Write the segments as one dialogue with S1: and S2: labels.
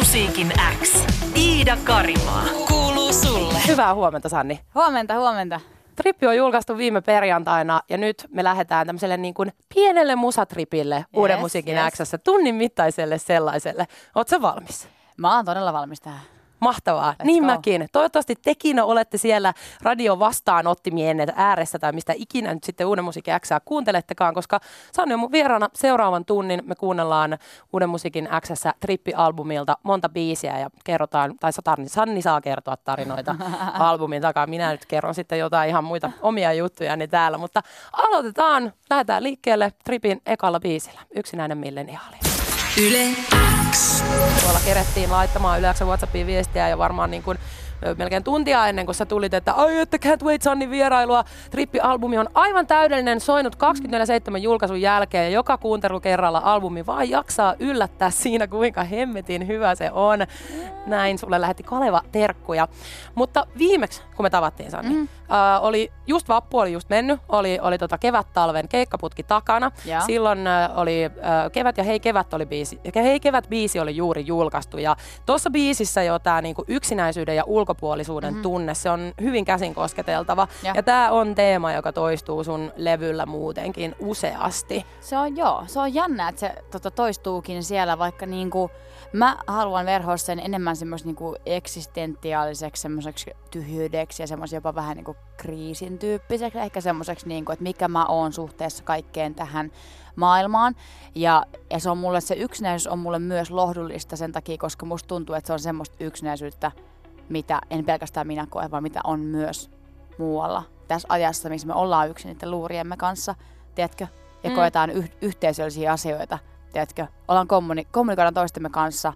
S1: Musiikin X. Iida Karimaa. Kuuluu sulle.
S2: Hyvää huomenta, Sanni.
S3: Huomenta, huomenta.
S2: Trippi on julkaistu viime perjantaina ja nyt me lähdetään tämmöiselle niin kuin pienelle musatripille yes, Uuden musiikin yes. Xssä, tunnin mittaiselle sellaiselle. Oletko valmis?
S3: Mä oon todella valmis tähän.
S2: Mahtavaa. Let's niin go. mäkin. Toivottavasti tekin olette siellä radio vastaanottimien ääressä tai mistä ikinä nyt sitten Uuden musiikin X kuuntelettekaan, koska Sanni on mun vieraana seuraavan tunnin. Me kuunnellaan Uuden musiikin X Trippi-albumilta monta biisiä ja kerrotaan, tai Sanni, Sanni saa kertoa tarinoita albumin takaa. Minä nyt kerron sitten jotain ihan muita omia juttuja niin täällä, mutta aloitetaan. Lähdetään liikkeelle Tripin ekalla biisillä. Yksinäinen milleniaali. Yle X. Tuolla kerettiin laittamaan Yle WhatsAppiin viestiä ja varmaan niin kuin melkein tuntia ennen kuin sä tulit, että ai että Can't Wait Sunnin vierailua. Trippi-albumi on aivan täydellinen, soinut 24-7 julkaisun jälkeen ja joka kuuntelu kerralla albumi vaan jaksaa yllättää siinä, kuinka hemmetin hyvä se on. Näin sulle lähetti Kaleva terkkuja. Mutta viimeksi, kun me tavattiin Sanni, mm. Äh, oli just vappu oli just mennyt, oli, oli tota kevät-talven keikkaputki takana. Ja. Silloin äh, oli äh, kevät ja hei kevät oli biisi, hei kevät biisi oli juuri julkaistu ja tuossa biisissä jo tämä niinku yksinäisyyden ja ulko ulkopuolisuuden mm-hmm. tunne. Se on hyvin käsin kosketeltava. Ja, ja tämä on teema, joka toistuu sun levyllä muutenkin useasti.
S3: Se on joo. Se on jännä, että se tota, toistuukin siellä, vaikka niinku, mä haluan verhoa sen enemmän semmoisen niinku eksistentiaaliseksi semmoiseksi tyhjyydeksi ja semmoisen jopa vähän niinku kriisin tyyppiseksi. Ehkä semmoiseksi, niinku, että mikä mä oon suhteessa kaikkeen tähän maailmaan. Ja, ja se on mulle, se yksinäisyys on mulle myös lohdullista sen takia, koska musta tuntuu, että se on semmoista yksinäisyyttä, mitä en pelkästään minä koe, vaan mitä on myös muualla. Tässä ajassa, missä me ollaan yksin niiden luuriemme kanssa, tiedätkö? Ja mm. koetaan yh- yhteisöllisiä asioita, tiedätkö? Ollaan kommuni- kommunikoidaan toistemme kanssa,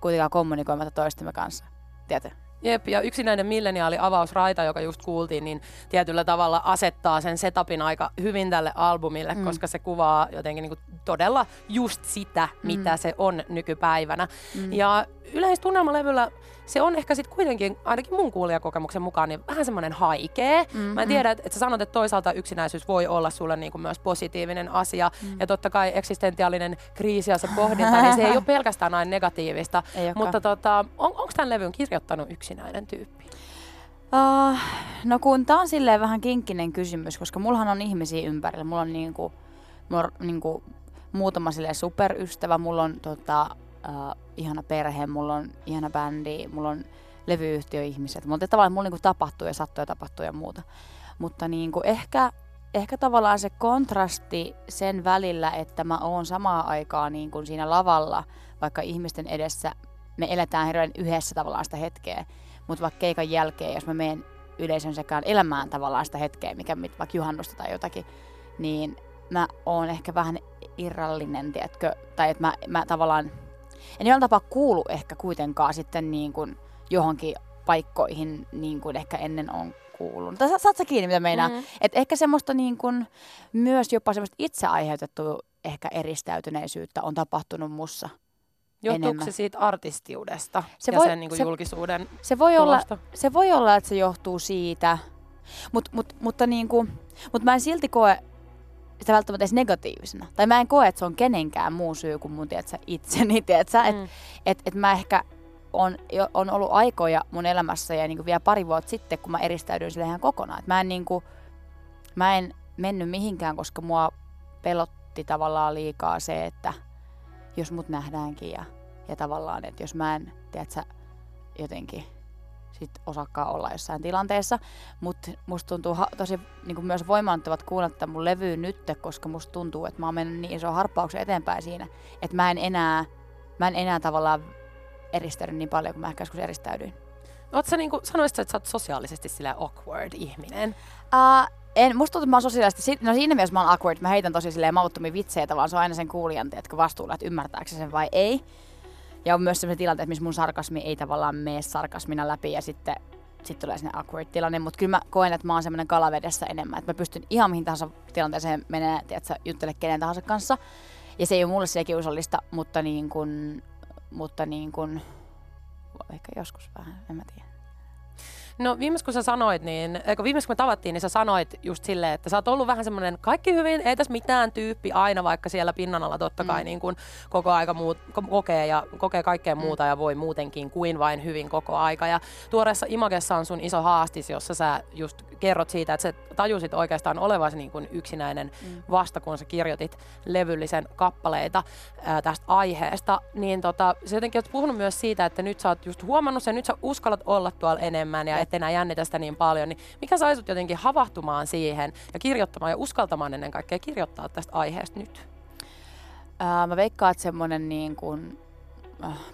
S3: kuitenkaan kommunikoimatta toistemme kanssa, tiedätkö?
S2: Jep, ja yksinäinen milleniaali avausraita, joka just kuultiin, niin tietyllä tavalla asettaa sen setupin aika hyvin tälle albumille, mm. koska se kuvaa jotenkin niin kuin todella just sitä, mitä mm. se on nykypäivänä. Mm. Ja yleistunnelmalevyllä se on ehkä sitten kuitenkin, ainakin mun kuulijakokemuksen mukaan, niin vähän semmoinen haikea. Mm, Mä en tiedä, että et sä sanot, että toisaalta yksinäisyys voi olla sulle niinku myös positiivinen asia. Mm. Ja totta kai eksistentiaalinen kriisi ja se pohdinta, niin se ei ole pelkästään aina negatiivista. Mutta tota, on, onko tämän levyn kirjoittanut yksinäinen tyyppi?
S3: Uh, no kun tää on silleen vähän kinkkinen kysymys, koska mullahan on ihmisiä ympärillä. Mulla on niinku, mulla on niinku muutama superystävä, mulla on tota, uh, ihana perhe, mulla on ihana bändi, mulla on levyyhtiöihmiset. Mulla tavallaan mulla niinku tapahtuu ja sattuu ja tapahtuu ja muuta. Mutta niinku ehkä, ehkä tavallaan se kontrasti sen välillä, että mä oon samaa aikaa niin kuin siinä lavalla, vaikka ihmisten edessä me eletään hirveän yhdessä tavallaan sitä hetkeä, mutta vaikka keikan jälkeen, jos mä menen yleisön sekään elämään tavallaan sitä hetkeä, mikä vaikka juhannusta tai jotakin, niin mä oon ehkä vähän irrallinen, tiedätkö, tai että mä, mä tavallaan en jollain tapaa kuulu ehkä kuitenkaan sitten niin kuin johonkin paikkoihin niin kuin ehkä ennen on kuulunut. Tai saat sä kiinni, mitä meinaa? Mm. Et ehkä semmoista niin kuin, myös jopa semmoista itse aiheutettua ehkä eristäytyneisyyttä on tapahtunut mussa.
S2: Johtuuko se siitä artistiudesta se ja voi, sen niin kuin se, julkisuuden
S3: se voi, olla, se voi olla, että se johtuu siitä, Mut, mut, mutta niin kuin, mut mä en silti koe sitä välttämättä edes negatiivisena. Tai mä en koe, että se on kenenkään muu syy kuin mun tiedätkö, itseni. Tiedätkö, mm. että et, et mä ehkä on, on ollut aikoja mun elämässä ja niin vielä pari vuotta sitten, kun mä eristäydyin sille ihan kokonaan. Et mä, en, niin kuin, mä en mennyt mihinkään, koska mua pelotti tavallaan liikaa se, että jos mut nähdäänkin ja, ja tavallaan, että jos mä en, tiedätkö, jotenkin sit osakkaan olla jossain tilanteessa. Mutta musta tuntuu ha- tosi niin myös voimaantuvat kuunnella tätä mun levyä nyt, koska musta tuntuu, että mä oon mennyt niin iso harppauksen eteenpäin siinä, että mä en enää, mä en enää tavallaan eristäydy niin paljon kuin mä ehkä joskus eristäydyin.
S2: Sä niinku, sanoisit että sä oot sosiaalisesti sillä awkward ihminen?
S3: Uh, en, musta tuntuu, että mä oon sosiaalisesti, no siinä mielessä mä oon awkward, mä heitän tosi silleen mauttomia vitsejä, vaan se on aina sen kuulijan, että vastuulla, että ymmärtääkö sen vai ei. Ja on myös sellaisia tilanteita, missä mun sarkasmi ei tavallaan mene sarkasmina läpi ja sitten sit tulee sinne awkward tilanne, mutta kyllä mä koen, että mä oon semmoinen kalavedessä enemmän, että mä pystyn ihan mihin tahansa tilanteeseen menee, tiedätkö, juttele kenen tahansa kanssa. Ja se ei ole mulle se kiusallista, mutta niin kuin, mutta niin kuin, ehkä joskus vähän, en mä tiedä.
S2: No viimeis kun sä sanoit, niin, eikö viimeis kun me tavattiin, niin sä sanoit just silleen, että sä oot ollut vähän semmoinen kaikki hyvin, ei tässä mitään tyyppi aina, vaikka siellä pinnan alla totta kai mm. niin kun koko aika muut, kokee ja kokee kaikkea mm. muuta ja voi muutenkin kuin vain hyvin koko aika. Ja tuoreessa Imagessa on sun iso haastis, jossa sä just kerrot siitä, että sä tajusit oikeastaan olevasi niin kuin yksinäinen mm. vasta, kun sä kirjoitit levyllisen kappaleita ää, tästä aiheesta. Niin tota, sä jotenkin oot puhunut myös siitä, että nyt sä oot just huomannut sen, nyt sä uskallat olla tuolla enemmän ja et enää jännitä sitä niin paljon. Niin mikä sai sut jotenkin havahtumaan siihen ja kirjoittamaan ja uskaltamaan ennen kaikkea kirjoittaa tästä aiheesta nyt?
S3: Ää, mä veikkaan, että semmoinen niin kuin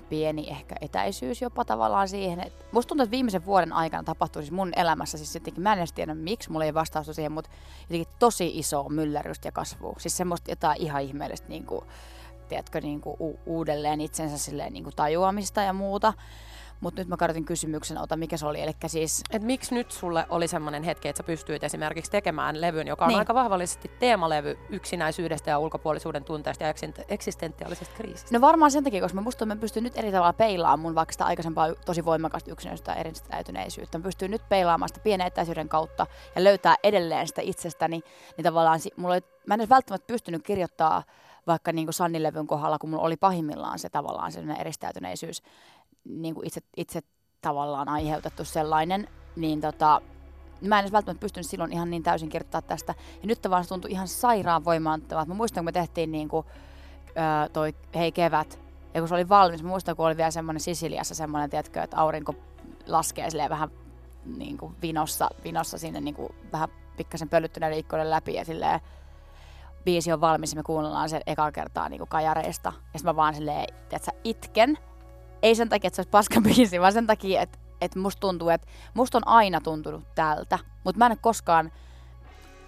S3: pieni ehkä etäisyys jopa tavallaan siihen. Et musta tuntuu, että viimeisen vuoden aikana tapahtui siis mun elämässä, siis jotenkin, mä en edes tiedä miksi, mulla ei vastausta siihen, mutta jotenkin tosi iso myllerrystä ja kasvu. Siis semmoista jotain ihan ihmeellistä niin kuin, tiedätkö, niin kuin u- uudelleen itsensä silleen, niin kuin tajuamista ja muuta. Mutta nyt mä kartin kysymyksen, ota mikä se oli. Eli siis...
S2: Et miksi nyt sulle oli semmoinen hetki, että sä pystyit esimerkiksi tekemään levyn, joka on niin. aika vahvallisesti teemalevy yksinäisyydestä ja ulkopuolisuuden tunteesta ja eksistentiaalisesta kriisistä?
S3: No varmaan sen takia, koska mä musta mä pystyn nyt eri tavalla peilaamaan mun vaikka sitä aikaisempaa tosi voimakasta yksinäisyyttä ja eristäytyneisyyttä. Mä pystyn nyt peilaamaan sitä pienen etäisyyden kautta ja löytää edelleen sitä itsestäni. Niin tavallaan mulla oli, mä en edes välttämättä pystynyt kirjoittaa vaikka niin kuin Sanni-levyn kohdalla, kun mulla oli pahimmillaan se tavallaan sellainen eristäytyneisyys, niin kuin itse, itse tavallaan aiheutettu sellainen, niin tota, mä en edes välttämättä pystynyt silloin ihan niin täysin kirjoittaa tästä. Ja nyt vaan se tuntui ihan sairaan voimaantuttavalta. Mä muistan, kun me tehtiin niin kuin, öö, toi Hei kevät, ja kun se oli valmis, mä muistan, kun oli vielä semmoinen Sisiliassa semmoinen, tiedätkö, että aurinko laskee silleen vähän niin kuin vinossa, vinossa sinne niin kuin vähän pikkasen pölyttyneiden ikkunen läpi ja silleen biisi on valmis ja me kuunnellaan sen eka kertaa niin kuin kajareista. Ja sitten mä vaan silleen, että itken ei sen takia, että se olisi paska biisi, vaan sen takia, että, että musta tuntuu, että musta on aina tuntunut tältä. Mutta mä en ole koskaan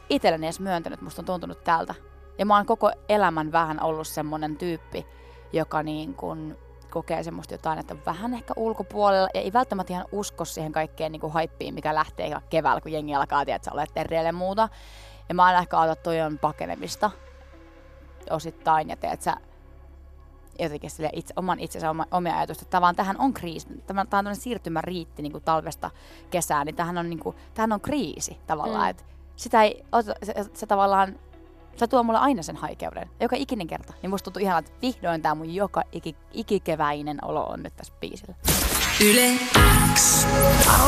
S3: itselleni edes myöntänyt, että musta on tuntunut tältä. Ja mä oon koko elämän vähän ollut semmonen tyyppi, joka niin kun kokee semmoista jotain, että vähän ehkä ulkopuolella ja ei välttämättä ihan usko siihen kaikkeen niin kuin haippiin, mikä lähtee keväällä, kun jengi alkaa tiedä, että sä olet terveelle muuta. Ja mä oon ehkä ajatellut, että toi on pakenemista osittain ja teet sä jotenkin sille itse, oman itsensä oma, omia ajatusta, että vaan tähän on kriisi, tämä, tämä on siirtymä riitti niin kuin talvesta kesään, niin tähän on, niin kuin, tähän on kriisi tavallaan, mm. että sitä ei, se, se, tavallaan se tuo mulle aina sen haikeuden. Joka ikinen kerta. Niin musta tuntuu ihan, että vihdoin tämä mun joka iki, ikikeväinen olo on nyt tässä biisillä. Yle
S2: X.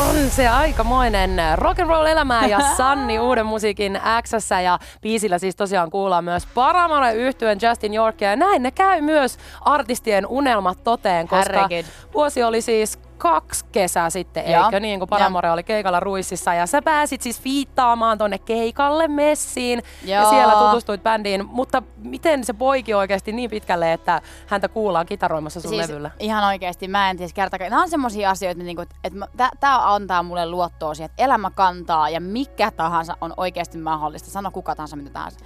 S2: On se aikamoinen roll elämää ja Sanni uuden musiikin x ja biisillä siis tosiaan kuullaan myös Paramore yhtyön Justin Yorkia ja näin ne käy myös artistien unelmat toteen, koska Herregud. vuosi oli siis kaksi kesää sitten, Joo. eikö niin, kun Paramore ja. oli keikalla Ruississa ja sä pääsit siis fiittaamaan tonne keikalle messiin Joo. ja siellä tutustuit bändiin, mutta miten se poiki oikeasti niin pitkälle, että häntä kuullaan kitaroimassa sun siis levyllä?
S3: Ihan oikeasti, mä en tiedä kertakaan. Nämä on semmoisia asioita, niinku, että, että tämä antaa mulle luottoa siihen, että elämä kantaa ja mikä tahansa on oikeasti mahdollista. Sano kuka tahansa mitä tahansa.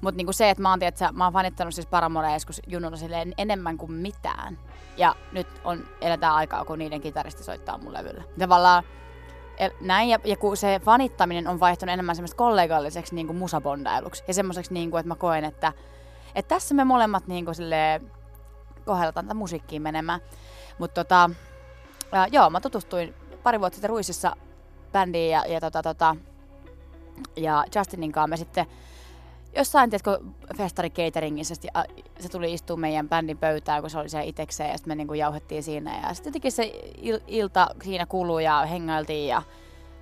S3: Mutta niinku se, että mä oon, tiedät, mä oon fanittanut siis Paramorea joskus silleen enemmän kuin mitään. Ja nyt on, eletään aikaa, kun niiden kitaristi soittaa mun levyllä. Tavallaan näin, ja, ja kun se fanittaminen on vaihtunut enemmän semmoista kollegalliseksi niin kuin musabondailuksi. Ja semmoiseksi, niin kuin, että mä koen, että, että tässä me molemmat niin kuin silleen, kohdeltaan tätä musiikkiin menemään. Mutta tota, joo, mä tutustuin pari vuotta sitten Ruisissa bändiin ja, ja, tota, tota, ja Justinin kanssa me sitten jossain, tiedätkö, festari cateringissa, se tuli istua meidän bändin pöytään, kun se oli siellä itekseen, ja sitten me niinku jauhettiin siinä, ja sitten jotenkin se il- ilta siinä kului ja hengailtiin, ja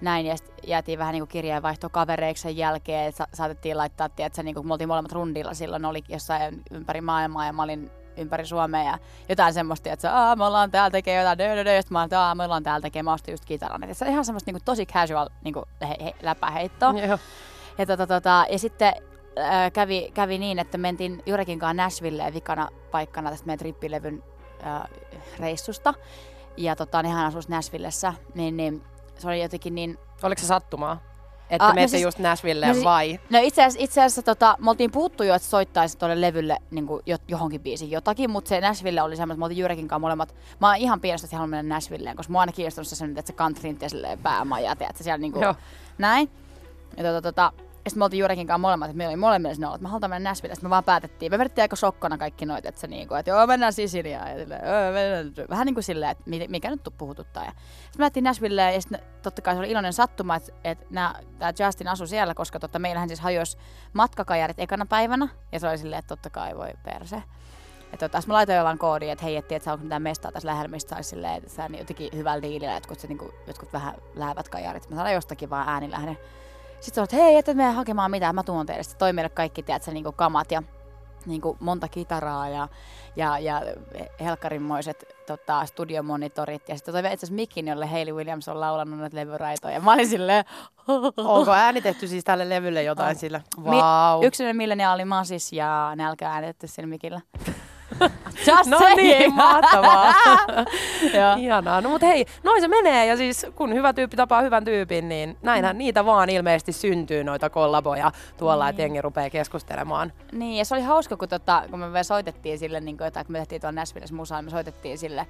S3: näin, ja sitten jäätiin vähän niinku kirjeenvaihtoa kavereiksi sen jälkeen, että sa- saatettiin laittaa, tiedätkö, niinku, me oltiin molemmat rundilla silloin, oli jossain ympäri maailmaa, ja mä olin ympäri Suomea ja jotain semmoista, että Aa, me ollaan täällä tekee jotain, dö, dö, dö, mä olin, että me ollaan täällä tekee, mä ostin just kitaran. Et se on ihan semmoista niinku, tosi casual niinku, he, he, läpäheittoa. Ja, tota, tota, ja sitten äh, kävi, kävi niin, että mentiin Jurekin kanssa Nashvilleen vikana paikkana tästä meidän trippilevyn äh, reissusta. Ja tota, niin hän asuisi Nashvillessä, niin, niin se oli jotenkin niin...
S2: Oliko se sattumaa? Että ah, menette no siis, just Nashvilleen no, vai?
S3: No itse asiassa, itse asiassa tota, me oltiin puhuttu jo, että soittaisi tuolle levylle niin kuin, johonkin biisiin jotakin, mutta se Nashville oli semmoinen, että me oltiin Jurekin kanssa molemmat. Mä oon ihan pienestä, että haluan mennä Nashvilleen, koska mä oon aina kiinnostunut se että se countryn ja päämaja, että siellä niin kuin, näin. Ja tota, tota, sitten me oltiin Jurekin kanssa molemmat, että meillä oli molemmilla sinne että me halutaan mennä Nashville. Sitten me vaan päätettiin, me vedettiin aika sokkona kaikki noita, että, se niinku, että joo, mennään Sisiliaan. Ja silleen, öö, mennään. Vähän niin kuin silleen, että mikä nyt puhututtaa. Ja sitten me lähdettiin Nashville ja sitten totta kai se oli iloinen sattuma, että, että tämä Justin asui siellä, koska totta, meillähän siis hajosi matkakajarit ekana päivänä. Ja se oli silleen, että totta kai voi perse. Että tota, mä laitoin jollain koodiin, että hei, että onko mitään mestaa tässä lähellä, mistä saisi silleen, että sä jotenkin hyvällä diilillä, että kun se, niin kuin, jotkut vähän läävät kajarit. Mä sanon jostakin vaan äänilähden. Sitten sanoit, hei, et mene hakemaan mitään, mä tuon teille. Sitten toi meille kaikki, tiedätkö, niin kuin kamat ja niin kuin monta kitaraa ja, ja, ja helkkarinmoiset tota, studiomonitorit. Ja sitten toi itse asiassa mikin, jolle Hayley Williams on laulannut näitä levyraitoja. Ja mä olin silleen...
S2: Onko äänitetty siis tälle levylle jotain on. sillä? Wow.
S3: Mi- yksilöinen milleniaali Masis ja nälkä äänitetty sillä mikillä.
S2: Just no saying. niin, mahtavaa. Ihanaa. No mutta hei, noin se menee. Ja siis kun hyvä tyyppi tapaa hyvän tyypin, niin näinhän mm. niitä vaan ilmeisesti syntyy noita kollaboja tuolla, niin. että jengi rupeaa keskustelemaan.
S3: Niin, ja se oli hauska, kun, tota, kun me soitettiin sille, niin kun, että kun me tehtiin tuon Nashville musaan, me soitettiin sille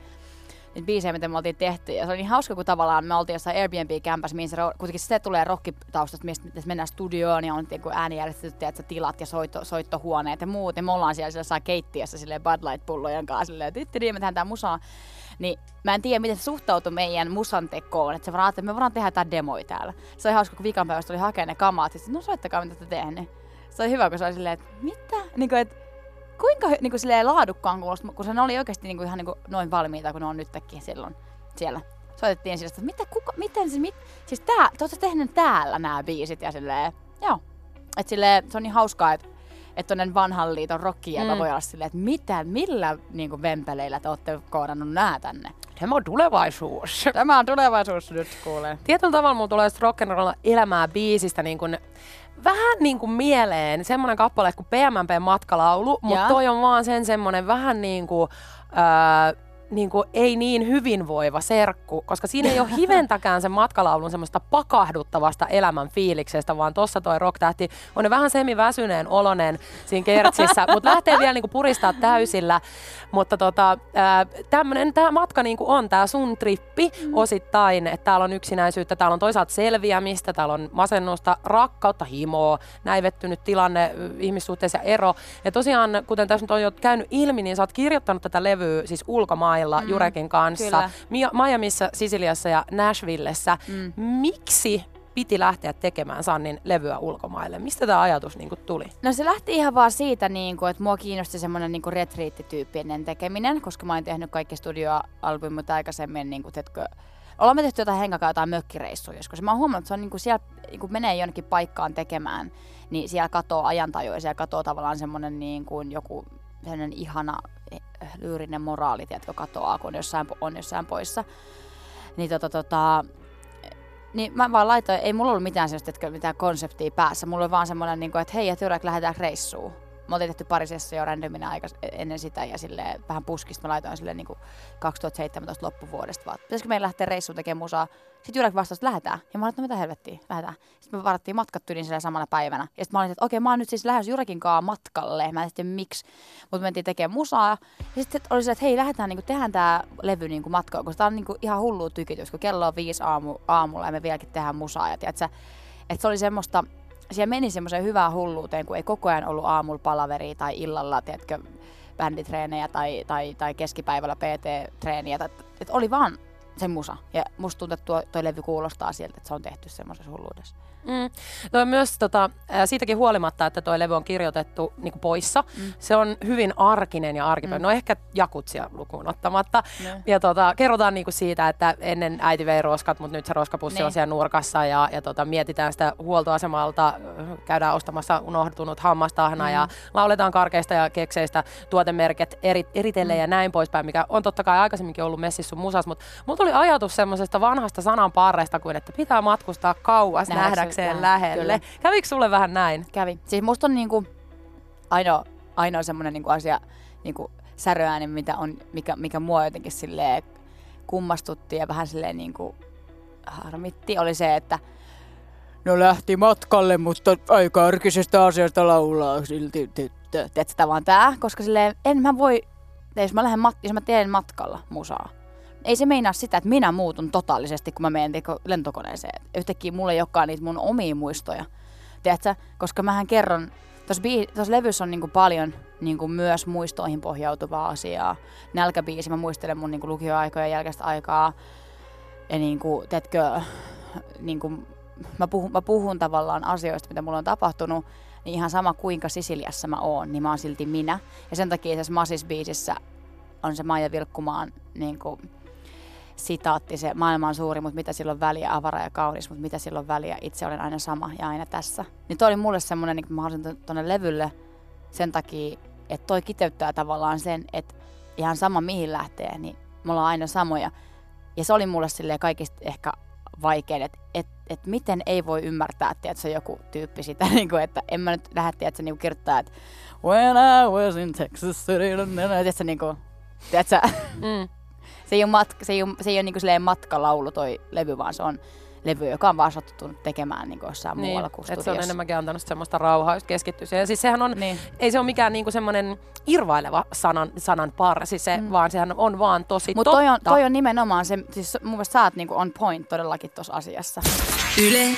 S3: niitä biisejä, mitä me oltiin tehty. Ja se oli niin hauska, kun tavallaan me oltiin jossain Airbnb-kämpässä, missä se, kuitenkin se tulee rockitaustasta, mistä mennään studioon ja on niin äänijärjestetty että tilat ja soitto, soittohuoneet ja muut. Ja me ollaan siellä siellä keittiössä silleen Bud Light-pullojen kanssa silleen, että me tehdään tää musaa. Niin mä en tiedä, miten se suhtautui meidän musan tekoon, että se vaan että me voidaan tehdä jotain demoja täällä. Se oli hauska, kun viikan päivästä tuli hakemaan ne kamat, että no soittakaa, mitä te tehneet. Se oli hyvä, kun se oli silleen, että mitä? Niin kuin, että kuinka niin kuin silleen laadukkaan kuulosta, kun se oli oikeasti niin kuin ihan niin kuin noin valmiita, kun ne on nytkin silloin siellä. Soitettiin sillä, että mitä, kuka, miten se, mit, siis tää, te olette tehneet täällä nämä biisit ja silleen, joo. Et silleen, se on niin hauskaa, että että on vanhan liiton rockia, mm. voi olla silleen, että mitä, millä niin kuin vempeleillä te olette koodannut nää tänne.
S2: Tämä on tulevaisuus.
S3: Tämä on tulevaisuus nyt kuulee.
S2: Tietyllä tavalla mulla tulee rock'n'roll elämää biisistä niin kuin vähän niin kuin mieleen semmoinen kappale kuin PMMP matkalaulu, mutta toi on vaan sen semmoinen vähän niin kuin, öö, niin kuin ei niin hyvinvoiva serkku, koska siinä ei ole hiventäkään sen matkalaulun semmoista pakahduttavasta elämän fiiliksestä, vaan tuossa toi rocktähti on vähän semiväsyneen olonen siinä kertsissä, mutta lähtee vielä niin kuin puristaa täysillä. Mutta tota, tämmöinen tämä matka niin kuin on, tämä sun trippi mm. osittain, että täällä on yksinäisyyttä, täällä on toisaalta selviämistä, täällä on masennusta, rakkautta, himoa, näivettynyt tilanne ihmissuhteessa ja ero. Ja tosiaan, kuten tässä nyt on jo käynyt ilmi, niin sä oot kirjoittanut tätä levyä siis ulkomailla mm. Jurekin kanssa, Kyllä. Miamiissa, Sisiliassa ja Nashvillessä. Mm. Miksi piti lähteä tekemään Sannin levyä ulkomaille? Mistä tämä ajatus niin kuin, tuli?
S3: No se lähti ihan vaan siitä, niin kuin, että mua kiinnosti semmoinen niin retriittityyppinen tekeminen, koska mä oon tehnyt kaikki studioalbumit aikaisemmin, niin kuin, teetkö, ollaan me tehty jotain hengakaa jotain mökkireissuja joskus. Mä oon huomannut, että se on niin kuin siellä, niin kuin menee jonnekin paikkaan tekemään, niin siellä katoo ajantaju ja siellä katoo tavallaan semmoinen niin kuin joku sellainen ihana eh, lyyrinen moraali, tiedätkö, katoaa, kun on jossain, on jossain poissa. Niin tota, tota, niin mä vaan laitoin, ei mulla ollut mitään sellaista, että mitään konseptia päässä. Mulla oli vaan semmoinen, niin kuin, että hei, että lähdetään reissuun. Me oltiin tehty parisessa jo randomina aika ennen sitä ja sille vähän puskista mä laitoin sille niin kuin 2017 loppuvuodesta vaan. Pitäisikö meidän lähteä reissuun tekemään musaa? Sitten Jurek vastasi, että lähdetään. Ja mä olin, että no mitä helvettiä, lähdetään. Sitten me varattiin matkat tyylin siellä samana päivänä. Ja sitten mä olin, että okei, mä oon nyt siis lähes Jurekin kanssa matkalle. Mä en tiedä miksi, mutta me mentiin tekemään musaa. Ja sitten oli se, että hei, lähdetään, niin kuin, tehdään tää levy niin matkaan, koska tää on niin kuin, ihan hullu tykitys, kun kello on viisi aamu, aamulla ja me vieläkin tehdään musaa. Ja tiedätkö, että se oli semmoista, siellä meni semmoiseen hyvään hulluuteen, kun ei koko ajan ollut aamulla palaveri tai illalla, tiedätkö, bänditreenejä tai, tai, tai keskipäivällä PT-treeniä. Että oli vaan se musa. Ja musta tuntuu, että tuo, toi levy kuulostaa sieltä, että se on tehty semmoisessa hulluudessa.
S2: Mm. No myös tota, siitäkin huolimatta, että tuo levy on kirjoitettu niin poissa, mm. se on hyvin arkinen ja arkipäivä. Mm. No ehkä jakutsia lukuun ottamatta. Mm. Ja tota, kerrotaan niin siitä, että ennen äiti vei roskat, mutta nyt se roskapussi niin. on siellä nurkassa ja, ja tota, mietitään sitä huoltoasemalta, käydään ostamassa unohtunut hammastahna mm. ja lauletaan karkeista ja kekseistä tuotemerket eri, eritellen mm. ja näin poispäin, mikä on totta kai aikaisemminkin ollut messissä sun musas, mutta mulla tuli ajatus semmoisesta vanhasta sananparresta kuin, että pitää matkustaa kauas nähdäkseen nähdäkseen lähelle. Kyllä. Kävikö sulle vähän näin?
S3: Kävi. Siis musta on niinku ainoa, ainoa semmoinen niinku asia, niinku säröääni, mitä on, mikä, mikä mua jotenkin silleen kummastutti ja vähän silleen niinku harmitti, oli se, että No lähti matkalle, mutta aika arkisesta asiasta laulaa silti tyttö. Tiedätkö vaan tää? Koska silleen, en mä voi, jos mä, lähden mat- jos mä teen matkalla musaa, ei se meinaa sitä, että minä muutun totaalisesti, kun mä menen lentokoneeseen. Yhtäkkiä mulle ei olekaan niitä mun omia muistoja tiedätkö? Koska mähän kerron, tuossa, bii- tuossa levyssä on niinku paljon niinku myös muistoihin pohjautuvaa asiaa. Nälkäbiisi, mä muistelen mun niinku lukioaikoja jälkeistä aikaa. Ja niinku, tiedätkö, niinku, mä, puhun, mä puhun tavallaan asioista, mitä mulla on tapahtunut, niin ihan sama kuinka Sisiliassa mä oon, niin mä oon silti minä. Ja sen takia tässä Masis-biisissä on se Maija Vilkkumaan niin kuin, sitaatti, se maailma on suuri, mutta mitä silloin väliä, avara ja kaunis, mutta mitä silloin väliä, itse olen aina sama ja aina tässä. Niin toi oli mulle semmoinen, niin mä halusin tuonne levylle sen takia, että toi kiteyttää tavallaan sen, että ihan sama mihin lähtee, niin me ollaan aina samoja. Ja se oli mulle silleen kaikista ehkä vaikein, että et, et miten ei voi ymmärtää, että se joku tyyppi sitä, niin kuin, että en mä nyt lähde, että se niin kirjoittaa, että when I was in Texas City, niin kuin, tiedätkö,
S2: Mm.
S3: Se ei ole, matka, se ei ole, se ei ole niin kuin matkalaulu toi levy, vaan se on levy, joka on vaan sattunut tekemään niin jossain niin, muualla kuin
S2: että se on enemmänkin antanut semmoista rauhaa just keskittyä siihen. Ja siis sehän on,
S3: Niin.
S2: ei se ole mikään niinku semmoinen irvaileva sanan, sanan par, siis se, mm. vaan sehän on vaan tosi
S3: Mutta
S2: totta.
S3: toi on, toi on nimenomaan se, siis mun mielestä sä oot niinku on point todellakin tuossa asiassa.
S1: Yle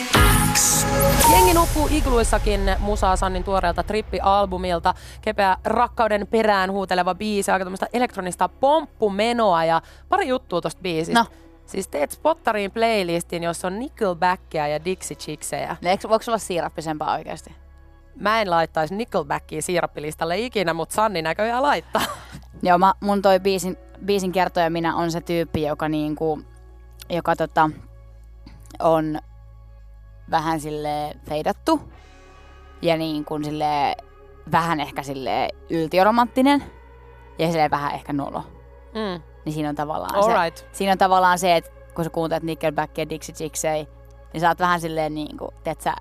S1: X.
S2: Jengi nukkuu igluissakin musaa Sannin tuoreelta Trippi-albumilta. Kepeä rakkauden perään huuteleva biisi, aika tämmöistä elektronista pomppumenoa ja pari juttua tosta biisistä.
S3: No.
S2: Siis teet spottariin playlistin, jossa on Nickelbackia ja Dixie Chicksejä.
S3: Niin Eikö, voiko olla siirappisempaa oikeasti?
S2: Mä en laittaisi Nickelbackia siirappilistalle ikinä, mutta Sanni näköjään laittaa.
S3: Joo, mä, mun toi biisin, biisin kertoja minä on se tyyppi, joka niinku, joka tota, on vähän sille feidattu ja niin kuin sille vähän ehkä sille yltiöromanttinen ja sille vähän ehkä nolo.
S2: Mm.
S3: Niin siinä on tavallaan se,
S2: Alright.
S3: siinä on tavallaan se, että kun sä kuuntelet Nickelbackia ja Dixie Chicksei, niin sä oot vähän silleen niin kuin, että sä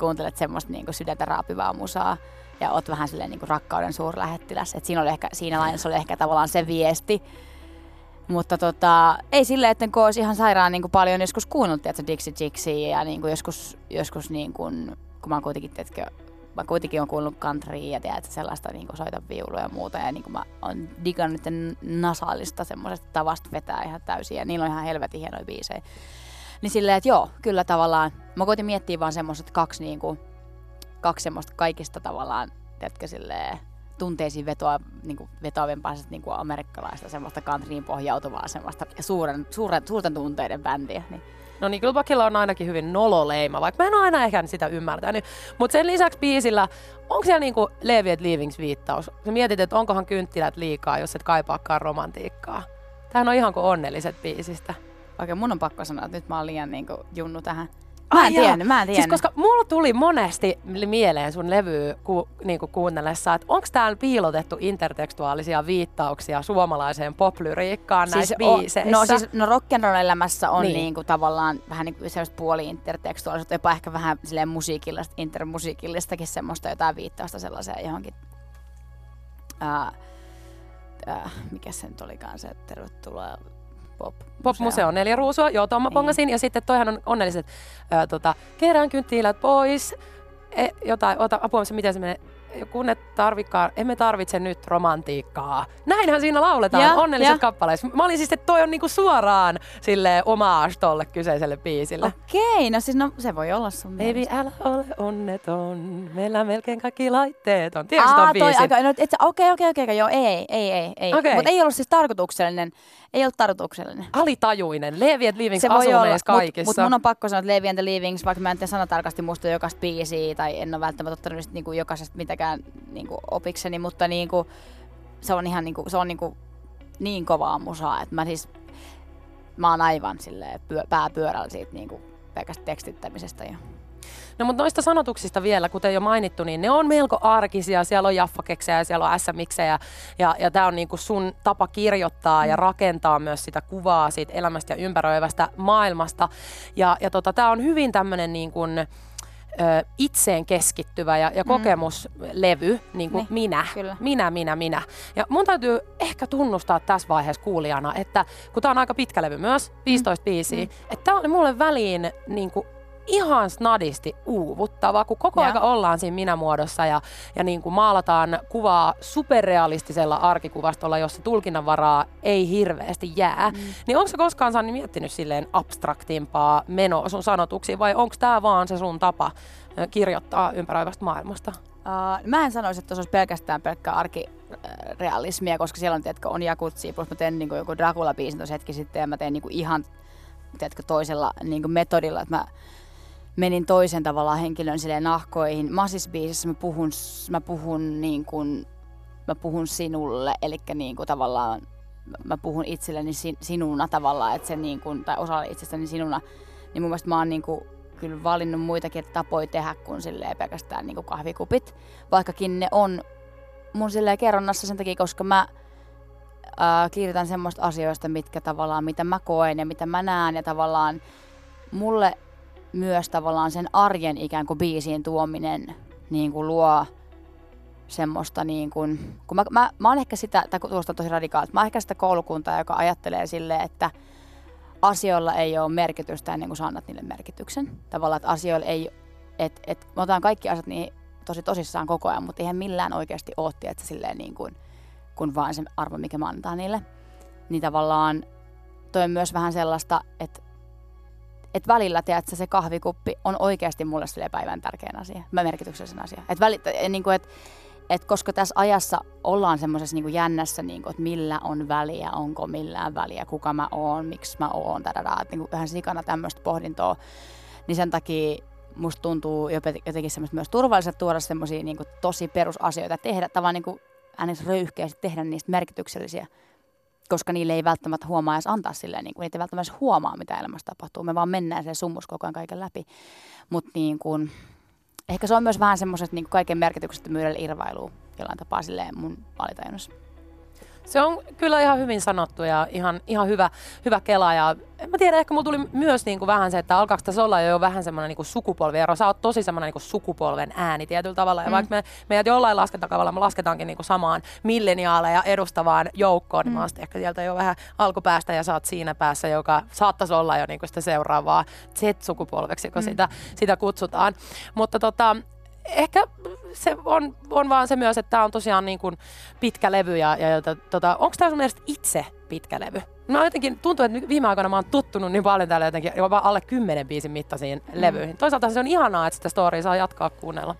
S3: kuuntelet semmoista niin kuin sydäntä raapivaa musaa ja oot vähän silleen niin kuin rakkauden suurlähettiläs. Et siinä, oli ehkä, siinä lainassa oli ehkä tavallaan se viesti. Mutta tota, ei silleen, että kun olisi ihan sairaan niin kuin paljon joskus kuunnellut, että Dixie Chicksiä ja niin kuin joskus, joskus niin kuin, kun mä oon kuitenkin, tiedätkö, mä kuitenkin on kuullut countrya ja tiedät, sellaista niin kuin soita viulua ja muuta. Ja niin kuin mä oon digannut niiden nasaalista semmoisesta tavasta vetää ihan täysin. Ja niillä on ihan helvetin hienoja biisejä. Niin silleen, että joo, kyllä tavallaan. Mä koitin miettiä vaan semmoiset kaksi, niin kuin, kaksi semmoista kaikista tavallaan, tiedätkö, silleen, tunteisiin vetoa, niin kuin vetoavempaa niin kuin amerikkalaista semmoista countryin pohjautuvaa semmoista suuren, suuren, suurten tunteiden bändiä. Niin
S2: No Nickelbackilla on ainakin hyvin nololeima, vaikka mä en aina ehkä sitä ymmärtänyt. Mutta sen lisäksi biisillä, onko siellä niinku Levi et Leavings viittaus? Sä mietit, että onkohan kynttilät liikaa, jos et kaipaakaan romantiikkaa. Tämähän on ihan kuin onnelliset biisistä.
S3: Oikein mun on pakko sanoa, että nyt mä oon liian niin kuin, junnu tähän. Mä en tiennyt, mä en tiennyt.
S2: Siis koska mulla tuli monesti mieleen sun levyä ku, niinku kuunnellessa, että onko täällä piilotettu intertekstuaalisia viittauksia suomalaiseen poplyriikkaan näissä
S3: o-
S2: biiseissä?
S3: No siis no rock'n'roll elämässä on
S2: Niin.
S3: niin. niinku tavallaan vähän niinku sellaista puoli intertekstuaalisuutta, jopa ehkä vähän silleen musiikillista, intermusiikillistakin semmoista jotain viittausta sellaiseen johonkin, ää, ää, mikä se nyt olikaan se, tervetuloa pop
S2: Pop-museo neljä ruusua, joo, Tomma
S3: Niin.
S2: pongasin. Ja sitten toihan on onnelliset, ää, tota, kerään kynttilät pois. E, jotain, ota apua, miten se menee. Kun et tarvikaan, emme tarvitse nyt romantiikkaa. Näinhän siinä lauletaan
S3: Ja,
S2: onnelliset
S3: ja.
S2: kappaleissa. Mä olin siis, että toi on niinku suoraan sille omaas tolle kyseiselle biisille.
S3: Okei, no siis no se voi olla sun
S2: Baby,
S3: mielestä.
S2: älä ole onneton. Meillä on melkein kaikki laitteet on. Tiedätkö
S3: Aa,
S2: ton
S3: toi aika, no, okei, okei, okei, okei, joo, ei, ei, ei, ei.
S2: Okei.
S3: Mutta ei ollut siis tarkoituksellinen, ei ollut tarkoituksellinen.
S2: Alitajuinen. Levi et Leavings
S3: Se voi
S2: asuu
S3: olla,
S2: meissä
S3: mutta
S2: kaikissa.
S3: mut mun on pakko sanoa, että Levi and Leavings, vaikka mä en tiedä sanatarkasti muista jokaista biisiä, tai en ole välttämättä ottanut niinku jokaisesta mitäkään niinku opikseni, mutta niinku, se on ihan niinku, se on niinku niin kovaa musaa, että mä siis, mä oon aivan silleen pyö, pääpyörällä siitä niinku pelkästä tekstittämisestä. Ja.
S2: No mutta noista sanotuksista vielä, kuten jo mainittu, niin ne on melko arkisia. Siellä on jaffakeksejä ja siellä on SMXejä. Ja, ja tämä on niinku sun tapa kirjoittaa ja rakentaa myös sitä kuvaa siitä elämästä ja ympäröivästä maailmasta. Ja, ja tota, tämä on hyvin tämmöinen niin kuin, ö, itseen keskittyvä ja, ja kokemuslevy, niin kuin
S3: Niin,
S2: minä,
S3: kyllä.
S2: minä, minä, minä. Ja mun täytyy ehkä tunnustaa tässä vaiheessa kuulijana, että kun tämä on aika pitkä levy myös, 15 biisiä, että tämä oli mulle väliin niin kuin ihan snadisti uuvuttava, kun koko
S3: Ja.
S2: aika ollaan siinä minä-muodossa ja, ja niin kuin maalataan kuvaa superrealistisella arkikuvastolla, jossa tulkinnanvaraa ei hirveästi jää. Mm. Niin onko se koskaan Sanni miettinyt silleen abstraktimpaa menoa sun sanotuksiin vai onko tämä vaan se sun tapa kirjoittaa ympäröivästä maailmasta?
S3: Uh, mä en sanoisi, että se olisi pelkästään pelkkää arkirealismia, koska siellä on, tiedätkö, on jakutsia, plus mä teen niin joku Dracula-biisin tuossa hetki sitten ja mä teen niin ihan tiedätkö, toisella niin metodilla, että mä menin toisen tavallaan henkilön silleen nahkoihin. Massis-biisissä mä puhun, mä puhun niin kuin, mä puhun sinulle, eli niin kuin tavallaan mä puhun itselleni sin, sinuna tavallaan, että se niin kuin, tai osalle itsestäni sinuna, niin mun mielestä mä oon niin kuin, kyllä valinnut muitakin tapoja tehdä kuin silleen pelkästään niin kuin kahvikupit, vaikkakin ne on mun silleen kerronnassa sen takia, koska mä ää, kirjoitan semmoista asioista, mitkä tavallaan, mitä mä koen ja mitä mä näen. Ja tavallaan mulle myös tavallaan sen arjen ikään kuin biisiin tuominen niin kuin luo semmoista niin kuin, kun mä, mä, mä oon ehkä sitä, tai tuosta tosi radikaalista, mä oon ehkä sitä koulukuntaa, joka ajattelee silleen, että asioilla ei ole merkitystä ennen kuin sä annat niille merkityksen. Tavallaan, että asioilla ei, että et, me otetaan kaikki asiat niin tosi tosissaan koko ajan, mutta eihän millään oikeasti ole, että silleen niin kuin, kun vaan se arvo, mikä mä antaa niille. Niin tavallaan toi myös vähän sellaista, että et välillä, tiedätkö, se kahvikuppi on oikeasti mulle sille päivän tärkein asia, mä merkityksellisen asia. Et väli, et, niin kuin, et, et koska tässä ajassa ollaan semmoisessa niin jännässä, niin kuin, että millä on väliä, onko millään väliä, kuka mä oon, miksi mä oon, tadada, että niin ihan sikana tämmöistä pohdintoa, niin sen takia musta tuntuu jotenkin semmoista myös turvalliselta tuoda semmoisia niin tosi perusasioita tehdä, tavallaan kuin äänes röyhkeästi tehdä niistä merkityksellisiä, koska niille ei välttämättä huomaa edes antaa silleen, niin kuin, niitä ei välttämättä edes huomaa, mitä elämässä tapahtuu. Me vaan mennään sen summus koko ajan kaiken läpi. Mutta niin kuin, ehkä se on myös vähän semmoiset niin kaiken merkityksettömyydellä irvailu jollain tapaa silleen mun valitajunnassa.
S2: Se on kyllä ihan hyvin sanottu ja ihan, ihan hyvä, hyvä kela. Ja en mä tiedä, ehkä mulla tuli myös niin kuin vähän se, että alkaako tässä olla jo vähän semmoinen niin sukupolviero. Sä oot tosi semmoinen niin kuin sukupolven ääni tietyllä tavalla. Ja mm. vaikka me, meidät jollain laskentakavalla me lasketaankin niin kuin samaan milleniaaleja edustavaan joukkoon, mm. niin mä oon sitten ehkä sieltä jo vähän alkupäästä ja sä oot siinä päässä, joka saattaisi olla jo niin kuin sitä seuraavaa Z-sukupolveksi, kun mm. sitä, sitä kutsutaan. Mutta tota, ehkä se on, on vaan se myös, että tämä on tosiaan niin kuin pitkä levy ja, ja tota, onko tämä sun mielestä itse pitkä levy? No jotenkin tuntuu, että viime aikoina mä oon tuttunut niin paljon täällä jotenkin jopa alle kymmenen biisin mittaisiin mm. levyihin. Toisaalta se on ihanaa, että sitä storya saa jatkaa kuunnella.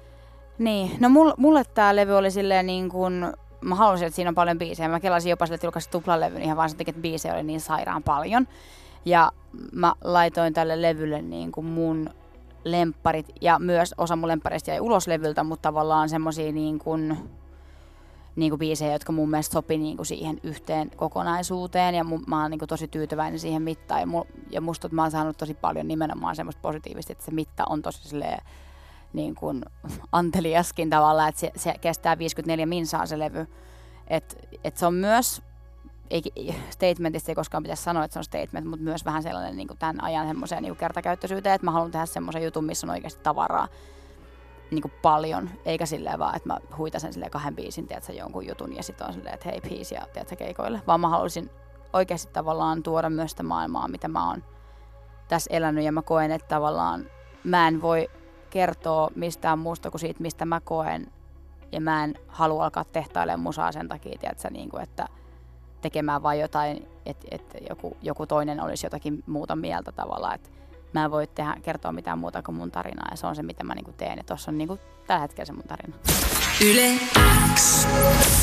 S3: Niin, no mulle, mulle tämä levy oli silleen niin kuin, mä halusin, että siinä on paljon biisejä. Mä kelasin jopa sille, että julkaisin tuplalevyn ihan vaan sen takia, että biisejä oli niin sairaan paljon. Ja mä laitoin tälle levylle niin kuin mun lempparit ja myös osa mun lemppareista jäi ulos levyltä, mutta tavallaan semmosia niin kuin, niin kuin biisejä, jotka mun mielestä sopi niin kuin siihen yhteen kokonaisuuteen ja mun, mä oon niin kuin tosi tyytyväinen siihen mittaan ja, mu, ja musta että mä oon saanut tosi paljon nimenomaan semmoista positiivista, että se mitta on tosi silleen, niin kuin anteliaskin tavallaan, että se, se kestää 54 minsaa se levy. Että et se on myös ei, statementista ei koskaan pitäisi sanoa, että se on statement, mutta myös vähän sellainen niin kuin tämän ajan semmoiseen niin kertakäyttöisyyteen, että mä haluan tehdä semmoisen jutun, missä on oikeasti tavaraa niin kuin paljon, eikä silleen vaan, että mä huitasen silleen kahden biisin, tiedätkö, jonkun jutun ja sitten on silleen, että hei peace ja tiedätkö, keikoille, vaan mä haluaisin oikeasti tavallaan tuoda myös sitä maailmaa, mitä mä oon tässä elänyt. Ja mä koen, että tavallaan mä en voi kertoa mistään muusta kuin siitä, mistä mä koen. Ja mä en halua alkaa tehtailemaan musaa sen takia, tiedätkö, niin kuin, että tekemään vain jotain, että et joku, joku toinen olisi jotakin muuta mieltä tavallaan. Että mä en voi tehdä, kertoa mitään muuta kuin mun tarinaa ja se on se, mitä mä niinku teen. Ja tossa on niinku tällä hetkellä se mun tarina. Yle
S2: X.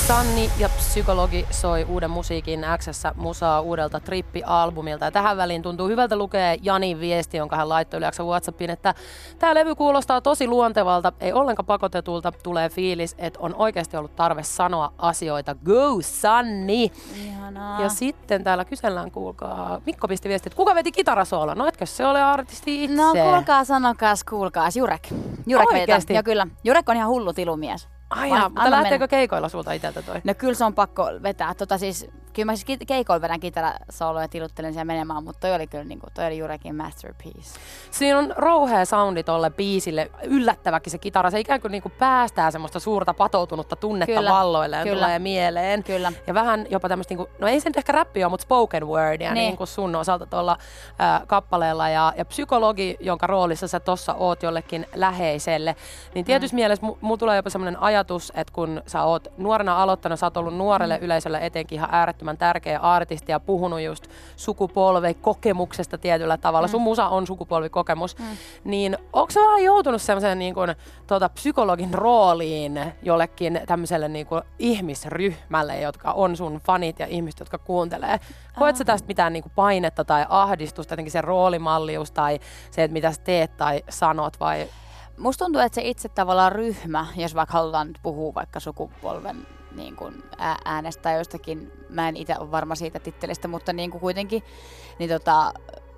S2: Sanni ja Psykologi soi uuden musiikin x musaa uudelta Trippi-albumilta. Ja tähän väliin tuntuu hyvältä lukea Janin viesti, jonka hän laittoi yleensä Whatsappiin, että tämä levy kuulostaa tosi luontevalta, ei ollenkaan pakotetulta. Tulee fiilis, että on oikeasti ollut tarve sanoa asioita. Go, Sanni!
S3: Ihanaa.
S2: Ja sitten täällä kysellään, kuulkaa, Mikko pisti viesti, että kuka veti kitarasoolo? No etkö se ole artisti itse?
S3: No kuulkaa, sanokaas, kuulkaas. Jurek. Jurek
S2: Oikeesti?
S3: Ja kyllä. Jurek on ihan hullu tilumies.
S2: Ai jaa, mutta lähteekö keikoilla sulta itseltä toi?
S3: No kyllä se on pakko vetää. Tota siis kyllä mä siis keikoilla vedän kitarasoloja ja tiluttelen siellä menemään, mutta toi oli kyllä niinku, toi oli juurikin masterpiece.
S2: Siinä on rouhea soundi tolle biisille, yllättäväkin se kitara, se ikään kuin niinku päästää semmoista suurta patoutunutta tunnetta kyllä, valloille ja kyllä. tulee mieleen.
S3: Kyllä.
S2: Ja vähän jopa tämmöistä, niinku, no ei se nyt ehkä räppi ole, mutta spoken wordia niin. niin kuin sun osalta tuolla äh, kappaleella ja, ja psykologi, jonka roolissa sä tossa oot jollekin läheiselle, niin tietysti mm. mielessä mulla tulee jopa semmoinen ajatus, että kun sä oot nuorena aloittanut, sä oot ollut nuorelle mm. yleisölle etenkin ihan äärettömän tärkeä artisti ja puhunut just sukupolvikokemuksesta tietyllä tavalla. Mm. Sun musa on sukupolvikokemus. Mm. Niin onko sä vähän joutunut semmoiseen niin kuin, tuota, psykologin rooliin jollekin tämmöiselle niin kuin, ihmisryhmälle, jotka on sun fanit ja ihmiset, jotka kuuntelee? Koet sä tästä mitään niin kuin, painetta tai ahdistusta, jotenkin se roolimallius tai se, että mitä sä teet tai sanot vai
S3: musta tuntuu, että se itse tavallaan ryhmä, jos vaikka halutaan nyt puhua vaikka sukupolven niin kuin äänestä jostakin, mä en itse ole varma siitä tittelistä, mutta niin kuin kuitenkin, niin tota,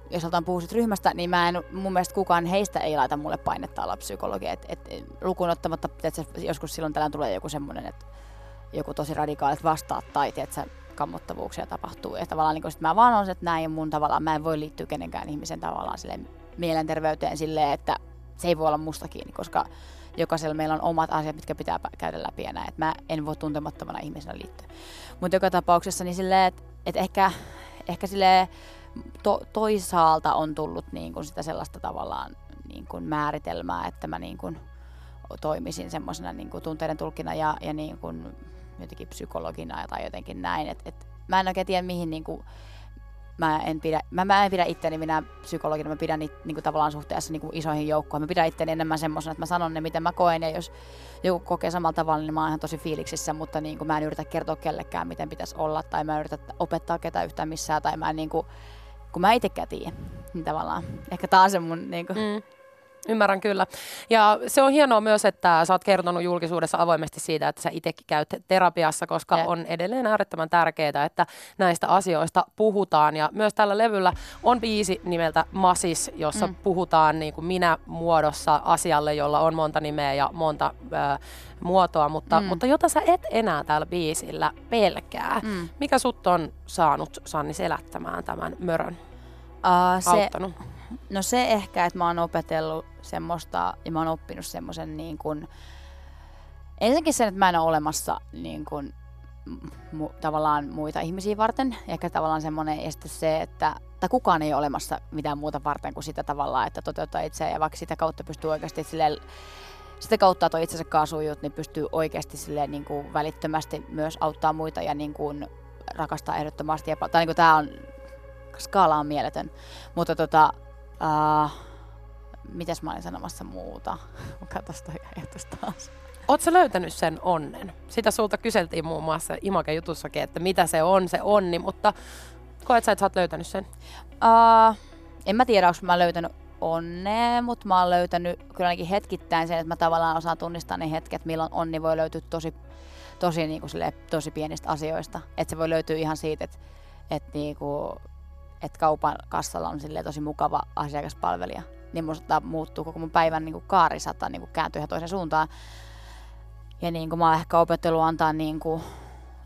S3: jos halutaan puhua ryhmästä, niin mä en, mun mielestä kukaan heistä ei laita mulle painetta olla psykologi. Et, et, lukuun ottamatta, että joskus silloin tällä tulee joku semmoinen, että joku tosi radikaalit vastaat tai tiedätkö, kammottavuuksia tapahtuu. Ja tavallaan niin sit mä vaan on, että näin mun tavallaan, mä en voi liittyä kenenkään ihmisen tavallaan sille mielenterveyteen silleen, että se ei voi olla musta kiinni, koska jokaisella meillä on omat asiat, mitkä pitää käydä läpi ja näin. Et mä en voi tuntemattomana ihmisenä liittyä. Mutta joka tapauksessa niin silleen, että et ehkä, ehkä silleen, to, toisaalta on tullut niin kuin sitä sellaista tavallaan niin kuin määritelmää, että mä niin kuin toimisin semmoisena niin tunteiden tulkina ja, ja niin kuin jotenkin psykologina tai jotenkin näin. Et, et mä en oikein tiedä, mihin niin kuin, mä en pidä, mä, mä en pidä itteni minä psykologina, mä pidän it, niin kuin tavallaan suhteessa niin kuin isoihin joukkoihin. Mä pidän itteni enemmän semmoisena, että mä sanon ne, miten mä koen, ja jos joku kokee samalla tavalla, niin mä oon ihan tosi fiiliksissä, mutta niin kuin mä en yritä kertoa kellekään, miten pitäisi olla, tai mä en yritä opettaa ketään yhtään missään, tai mä en niin kuin, kun mä itsekään tiedä, niin tavallaan. Ehkä taas se mun niin kuin, mm
S2: Ymmärrän kyllä. Ja se on hienoa myös, että sä oot kertonut julkisuudessa avoimesti siitä, että sä itsekin käyt terapiassa, koska ja. on edelleen äärettömän tärkeää, että näistä asioista puhutaan. Ja myös tällä levyllä on biisi nimeltä Masis, jossa mm. puhutaan niin kuin minä muodossa asialle, jolla on monta nimeä ja monta äh, muotoa, mutta, mm. mutta jota sä et enää tällä biisillä pelkää. Mm. Mikä sut on saanut, Sanni, selättämään tämän mörön? Uh, se, Auttanut?
S3: No se ehkä, että mä oon opetellut semmoista, ja mä oon oppinut semmoisen niin kuin, ensinnäkin sen, että mä en ole olemassa niin kuin, mu, tavallaan muita ihmisiä varten. Ehkä tavallaan semmoinen este se, että tai kukaan ei ole olemassa mitään muuta varten kuin sitä tavallaan, että toteuttaa itseään ja vaikka sitä kautta pystyy oikeasti silleen, sitä kautta toi itsensä kaasujut, niin pystyy oikeasti silleen, niin kuin välittömästi myös auttaa muita ja niin kuin rakastaa ehdottomasti. Ja, tai niin kuin tämä on, skaala on mieletön. Mutta tota, uh, mitäs mä olin sanomassa muuta? Katos toi ajatus taas.
S2: Oletko löytänyt sen onnen? Sitä sulta kyseltiin muun muassa Imake jutussakin, että mitä se on se onni, mutta koet sä, että sä oot löytänyt sen?
S3: Uh, en mä tiedä, onko mä löytänyt onnea, mutta mä oon löytänyt kyllä ainakin hetkittäin sen, että mä tavallaan osaan tunnistaa ne hetket, milloin onni voi löytyä tosi, tosi, niin kuin sille, tosi pienistä asioista. Että se voi löytyä ihan siitä, että, että, niin kuin, että kaupan kassalla on tosi mukava asiakaspalvelija niin musta muuttuu koko mun päivän niin kuin kaari saattaa niin kuin kääntyä ihan toiseen suuntaan. Ja niin kuin mä oon ehkä opetellut antaa niin kuin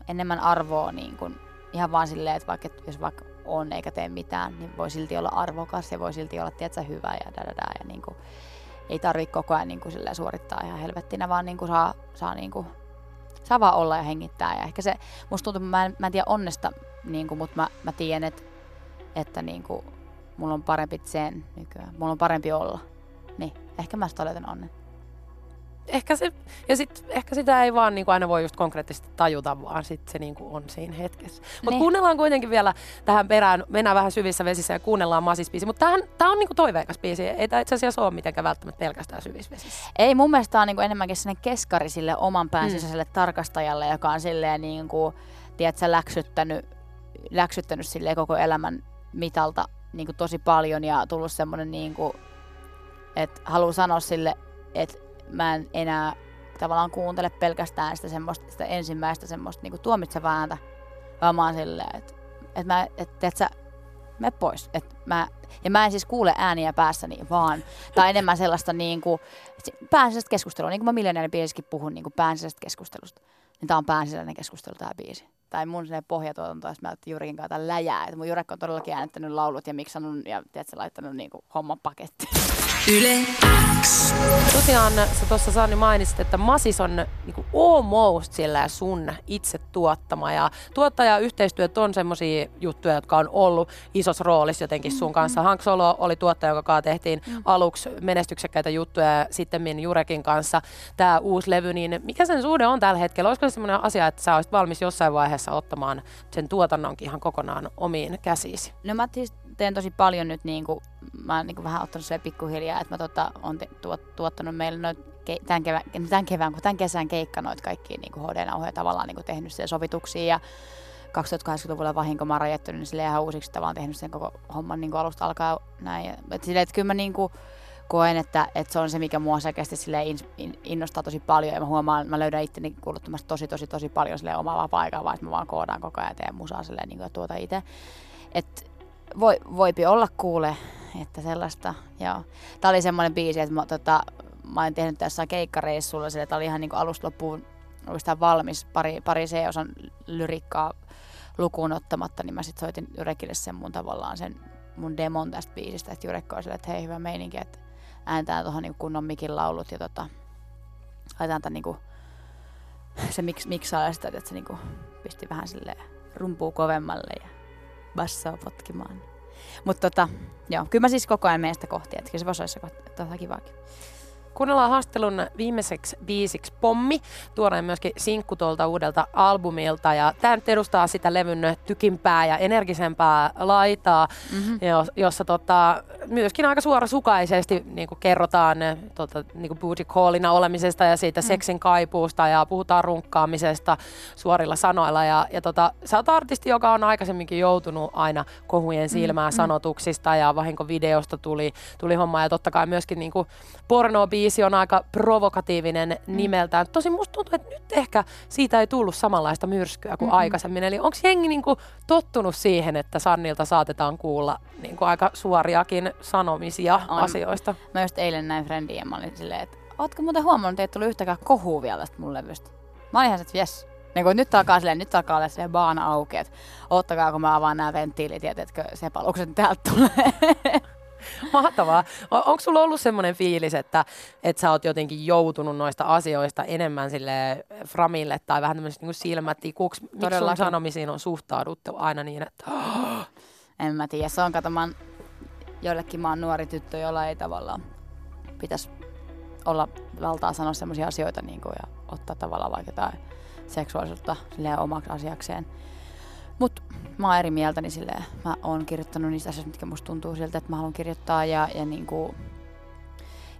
S3: enemmän arvoa niin kuin ihan vaan silleen, että vaikka, jos vaikka on eikä tee mitään, niin voi silti olla arvokas ja voi silti olla tiedätkö, hyvä ja da, da, da, ja niin kuin, ei tarvitse koko ajan niin kuin, suorittaa ihan helvettinä, vaan niin kuin, saa, saa, niin kuin, saa vaan olla ja hengittää. Ja ehkä se, musta tuntuu, mä en, mä en tiedä onnesta, niin kuin, mutta mä, mä tiedän, että, että niin kuin, mulla on parempi sen nykyään. Mulla on parempi olla. Niin, ehkä mä sitä löytän onnen.
S2: Ehkä, se, ja sit, ehkä sitä ei vaan niin kuin aina voi just konkreettisesti tajuta, vaan sit se niin kuin on siinä hetkessä. Mutta niin. kuunnellaan kuitenkin vielä tähän perään, mennään vähän syvissä vesissä ja kuunnellaan Masis-biisi. Mutta tämä on niin kuin toiveikas biisi, ei tämä itse asiassa ole mitenkään välttämättä pelkästään syvissä vesissä.
S3: Ei, mun mielestä tämä on niin kuin enemmänkin sellainen keskari sille oman pään mm. tarkastajalle, joka on silleen niin kuin, tiedätkö, läksyttänyt, läksyttänyt silleen koko elämän mitalta niin kuin tosi paljon ja tullut semmoinen, niin kuin, että haluan sanoa sille, että mä en enää tavallaan kuuntele pelkästään sitä, semmoista, sitä ensimmäistä semmoista niin tuomitsevaa ääntä, vaan mä oon silleen, että, että mä, että, että sä, me pois. Et mä, ja mä en siis kuule ääniä päässäni, vaan, tai enemmän sellaista niin kuin, keskustelua, niin kuin mä miljonäärin biisissäkin puhun niin kuin keskustelusta. Niin tää on päänsisäinen keskustelu tää biisi. Tai mun se pohjatuotanto, että mä ajattelin Jurekin kanssa läjää. Että mun Jurek on todellakin äänettänyt laulut ja miksanut ja tiedätkö, laittanut niinku homman pakettiin.
S1: Yle X.
S2: Tosiaan sä tuossa Sanni mainitsit, että Masis on niinku almost sillä sun itse tuottama ja tuottajayhteistyöt on semmoisia juttuja, jotka on ollut isossa roolissa jotenkin sun kanssa. Hank Solo oli tuottaja, joka kanssa tehtiin aluksi menestyksekkäitä juttuja ja sitten Jurekin kanssa tämä uusi levy, niin mikä sen suhde on tällä hetkellä? Olisiko se semmoinen asia, että sä olisit valmis jossain vaiheessa ottamaan sen tuotannonkin ihan kokonaan omiin käsiisi?
S3: No mä siis teen tosi paljon nyt, niin kuin, mä oon niin vähän ottanut sille pikkuhiljaa, että mä tota, on te, tuot, tuottanut meille noit ke, tämän, kevään, tämän, kevään, kun tämän kesän keikka noit kaikki niin HD-nauhoja tavallaan niin kuin sen sovituksia ja 2080-luvulla vahinko mä oon rajoittanut, niin silleen ihan uusiksi tavallaan tehnyt sen koko homman niin kuin alusta alkaa näin. Et silleen, että kyllä mä niin kuin, koen, että, että se on se, mikä mua selkeästi in, in, innostaa tosi paljon ja mä huomaan, mä löydän itteni kuuluttamassa tosi, tosi, tosi paljon sille omaa vapaa-aikaa, vaan että mä vaan koodaan koko ajan ja teen musaa silleen niin kuin tuota itse. Että voi, voipi olla kuule, että sellaista, joo. Tää oli semmoinen biisi, että mä, tota, mä olin tehnyt tässä keikkareissulla sille, että oli ihan niinku alusta loppuun oikeastaan valmis, pari, pari C-osan lyrikkaa lukuun ottamatta, niin mä sitten soitin Jurekille sen mun tavallaan sen mun demon tästä biisistä, että Jurekko oli sille, että hei hyvä meininki, että ääntää tuohon niinku kunnon mikin laulut ja tota, laitetaan tämän niinku, se miksi miksaa sitä, että se niinku pisti vähän sille rumpuu kovemmalle ja bassoa potkimaan. Mutta tota, joo, kyllä mä siis koko ajan menen sitä kohti, että kyllä se voisi olla tota kivaakin.
S2: Kuunnellaan haastelun viimeiseksi biisiksi Pommi, tuoreen myöskin sinkku tuolta uudelta albumilta. Ja tämä nyt edustaa sitä levyn tykimpää ja energisempää laitaa, mm-hmm. jossa tota, myöskin aika suorasukaisesti niin kuin kerrotaan tota, niin kuin booty callina olemisesta ja siitä mm. seksin kaipuusta ja puhutaan runkkaamisesta suorilla sanoilla. Ja, ja tota, sä oot artisti, joka on aikaisemminkin joutunut aina kohujen silmään mm. sanotuksista ja vahinkovideosta tuli, tuli homma. Ja totta kai myöskin niin kuin porno biisi on aika provokatiivinen mm. nimeltään. Tosi musta tuntuu, että nyt ehkä siitä ei tullut samanlaista myrskyä kuin mm-hmm. aikaisemmin. Eli onko jengi niinku tottunut siihen, että Sannilta saatetaan kuulla niinku aika suoriakin sanomisia on. asioista?
S3: Mä just eilen näin friendiä ja mä olin silleen, että ootko muuten huomannut, että ei tullut yhtäkään kohua vielä tästä mun levystä? Mä olin ihan että jes, niin kun nyt alkaa silleen, nyt alkaa olla silleen baana auki, että ottakaa kun mä avaan nämä venttiilit ja teetkö sepalukset täältä tulee.
S2: Mahtavaa. On, onko sulla ollut semmoinen fiilis, että, että sä oot jotenkin joutunut noista asioista enemmän sille framille tai vähän tämmöisestä niin silmätikuksi? Miksi sun sanomisiin on suhtauduttu aina niin, että...
S3: En mä tiedä. Se on, katsomaan joillekin mä oon nuori tyttö, jolla ei tavallaan pitäisi olla valtaa sanoa semmoisia asioita niin kuin, ja ottaa tavallaan vaikka jotain seksuaalisuutta omaksi asiakseen. Mutta mä oon eri mieltä, niin silleen, mä oon kirjoittanut niistä asioista, mitkä musta tuntuu siltä, että mä haluan kirjoittaa. Ja, ja niinku,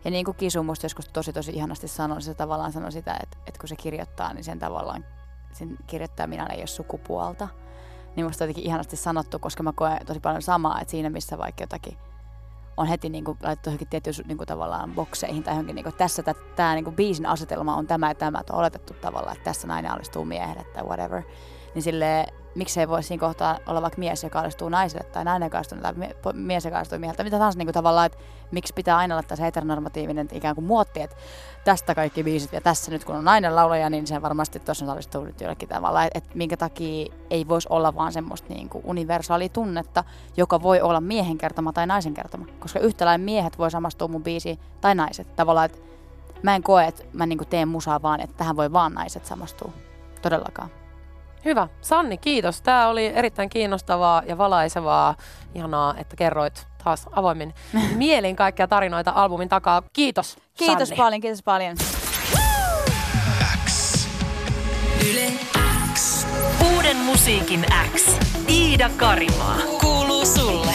S3: ja niin kuin Kisu musta joskus tosi tosi ihanasti sanoi, se tavallaan sanoi sitä, että, että kun se kirjoittaa, niin sen tavallaan, sen minä ei ole sukupuolta. Niin musta jotenkin ihanasti sanottu, koska mä koen tosi paljon samaa, että siinä missä vaikka jotakin on heti niin kuin, laitettu johonkin tiettyihin niin kuin, tavallaan bokseihin tai johonkin, niin kuin, tässä tämä niin kuin, biisin asetelma on tämä ja tämä, että on oletettu tavallaan, että tässä nainen alistuu miehelle tai whatever. Niin silleen, miksei voisi siinä kohtaa olla vaikka mies, joka alistuu naiselle, tai nainen, joka alistuu, tai mies, joka alistuu miehelle, tai mitä tahansa niin kuin tavallaan, että miksi pitää aina olla tässä heteronormatiivinen ikään kuin muotti, että tästä kaikki biisit, ja tässä nyt kun on nainen laulaja, niin se varmasti tuossa alistuu nyt jollekin tavalla, että, että minkä takia ei voisi olla vaan semmoista niin kuin universaalia tunnetta, joka voi olla miehen kertoma tai naisen kertoma, koska yhtä lailla miehet voi samastua mun biisiin, tai naiset, tavallaan, että mä en koe, että mä niin kuin teen musaa vaan, että tähän voi vaan naiset samastua, todellakaan.
S2: Hyvä. Sanni, kiitos. Tämä oli erittäin kiinnostavaa ja valaisevaa. Ihanaa, että kerroit taas avoimin mielin kaikkia tarinoita albumin takaa. Kiitos,
S3: Kiitos
S2: Sanni.
S3: paljon, kiitos paljon.
S1: X. Yle X. Uuden musiikin X. Iida Karimaa. Kuuluu sulle.